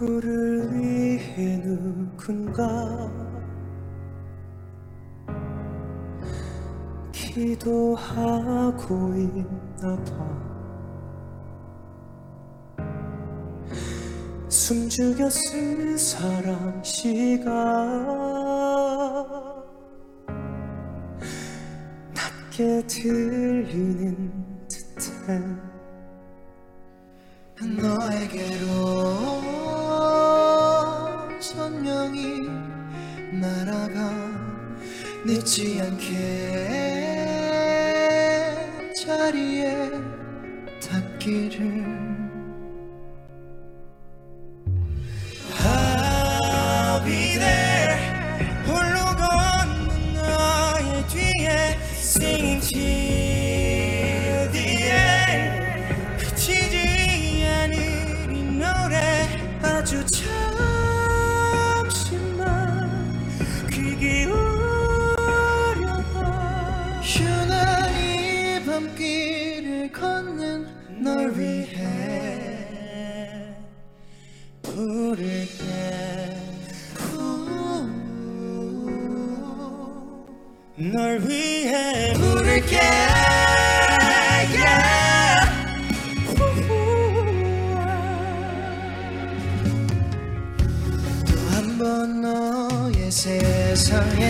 누구를 위해 누군가 기도하고 있나 봐. 숨죽였을 사랑 시간 낮게 들리는 듯해. 너에게로 선명히 날아가 늦지 않게 자리에 닿기를 널 위해 부를게. 널 위해 부를게. 또 한 번 너의 세상에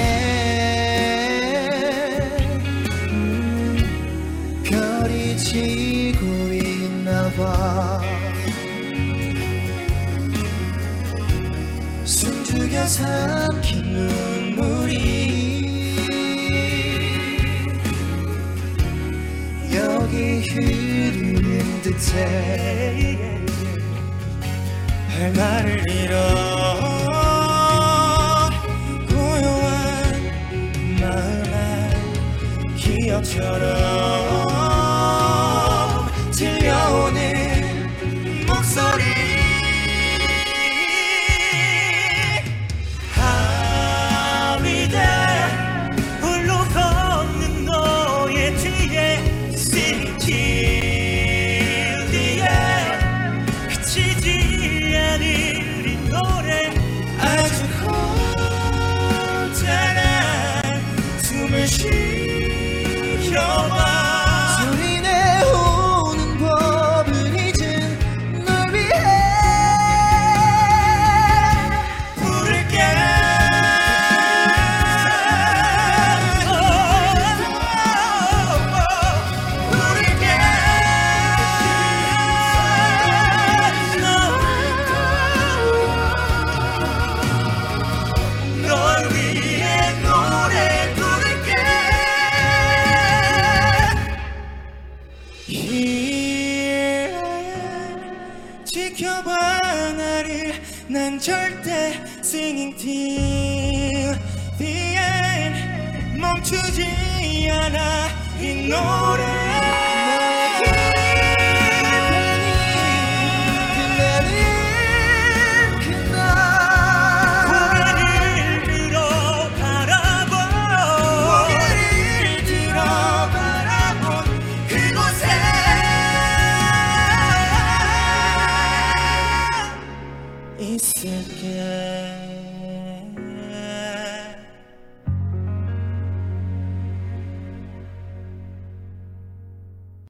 음, 별이 지고 봐. 숨죽여 삼킨 눈물이 여기 흐르는 듯해. 할 말을 잃어 지켜봐 나를 난 절대 singing till the end 멈추지 않아 이 노래